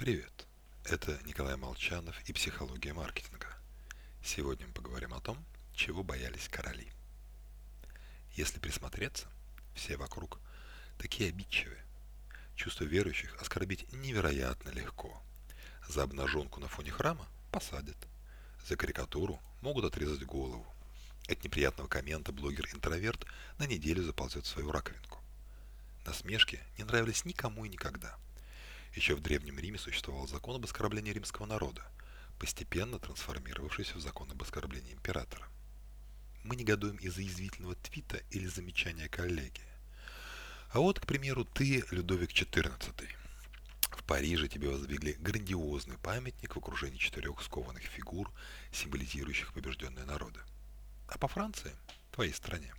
Привет! Это Николай Молчанов и «Психология маркетинга». Сегодня мы поговорим о том, чего боялись короли. Если присмотреться, все вокруг такие обидчивые. Чувство верующих оскорбить невероятно легко. За обнаженку на фоне храма посадят. За карикатуру могут отрезать голову. От неприятного коммента блогер-интроверт на неделю заползет в свою раковинку. Насмешки не нравились никому и никогда – еще в Древнем Риме существовал закон об оскорблении римского народа, постепенно трансформировавшийся в закон об оскорблении императора. Мы негодуем из-за язвительного твита или замечания коллеги. А вот, к примеру, ты, Людовик XIV. В Париже тебе воздвигли грандиозный памятник в окружении четырех скованных фигур, символизирующих побежденные народы. А по Франции, твоей стране,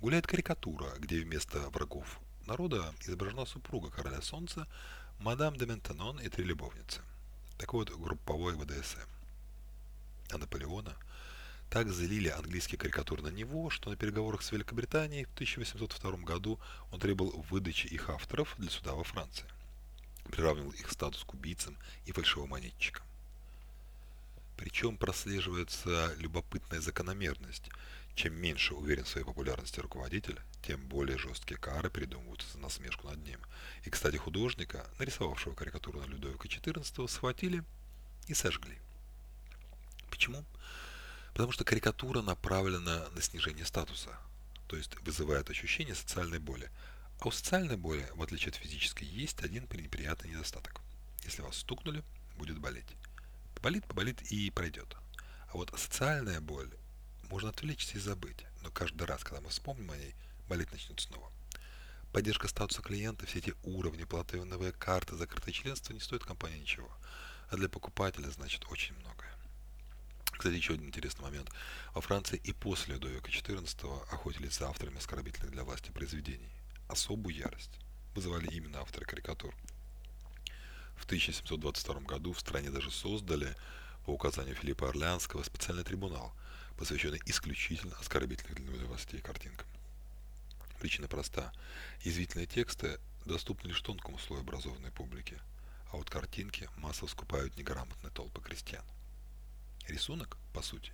гуляет карикатура, где вместо врагов народа изображена супруга короля солнца, мадам де Ментенон и три любовницы. Такой вот групповой БДСМ. А Наполеона так залили английский карикатур на него, что на переговорах с Великобританией в 1802 году он требовал выдачи их авторов для суда во Франции. Приравнивал их статус к убийцам и фальшивомонетчикам. Причем прослеживается любопытная закономерность. Чем меньше уверен в своей популярности руководитель, тем более жесткие кары придумываются за насмешку над ним. И, кстати, художника, нарисовавшего карикатуру на Людовика XIV, схватили и сожгли. Почему? Потому что карикатура направлена на снижение статуса, то есть вызывает ощущение социальной боли. А у социальной боли, в отличие от физической, есть один неприятный недостаток. Если вас стукнули, будет болеть. Поболит, поболит и пройдет. А вот социальная боль можно отвлечься и забыть, но каждый раз, когда мы вспомним о ней, болеть начнет снова. Поддержка статуса клиента, все эти уровни, платиновые карты, закрытое членство не стоит компании ничего. А для покупателя значит очень многое. Кстати, еще один интересный момент. Во Франции и после Людовика XIV охотились за авторами оскорбительных для власти произведений. Особую ярость вызывали именно авторы карикатур. В 1722 году в стране даже создали по указанию Филиппа Орлеанского специальный трибунал, посвященный исключительно оскорбительных для властей картинкам. Причина проста. Язвительные тексты доступны лишь тонкому слою образованной публики, а вот картинки массово скупают неграмотные толпы крестьян. Рисунок, по сути,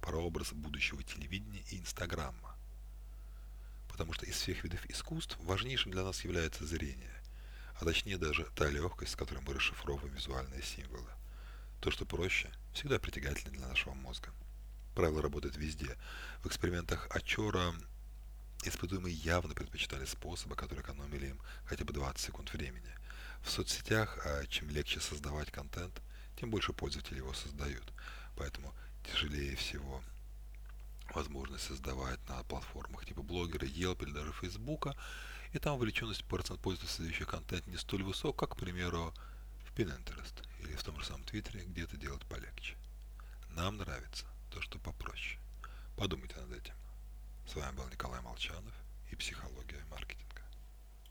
прообраз будущего телевидения и инстаграма. Потому что из всех видов искусств важнейшим для нас является зрение, а точнее даже та легкость, с которой мы расшифровываем визуальные символы. То, что проще, всегда притягательнее для нашего мозга. Правило работает везде. В экспериментах Ачора Испытуемые явно предпочитали способы, которые экономили им хотя бы 20 секунд времени. В соцсетях, а чем легче создавать контент, тем больше пользователей его создают. Поэтому тяжелее всего возможность создавать на платформах типа блогера, Yelp или даже Фейсбука, и там вовлеченность процент пользователей, создающих контент, не столь высок, как, к примеру, в Pinterest или в том же самом Твиттере, где это делать полегче. Нам нравится то, что попроще. Подумайте над этим. С вами был Николай Молчанов.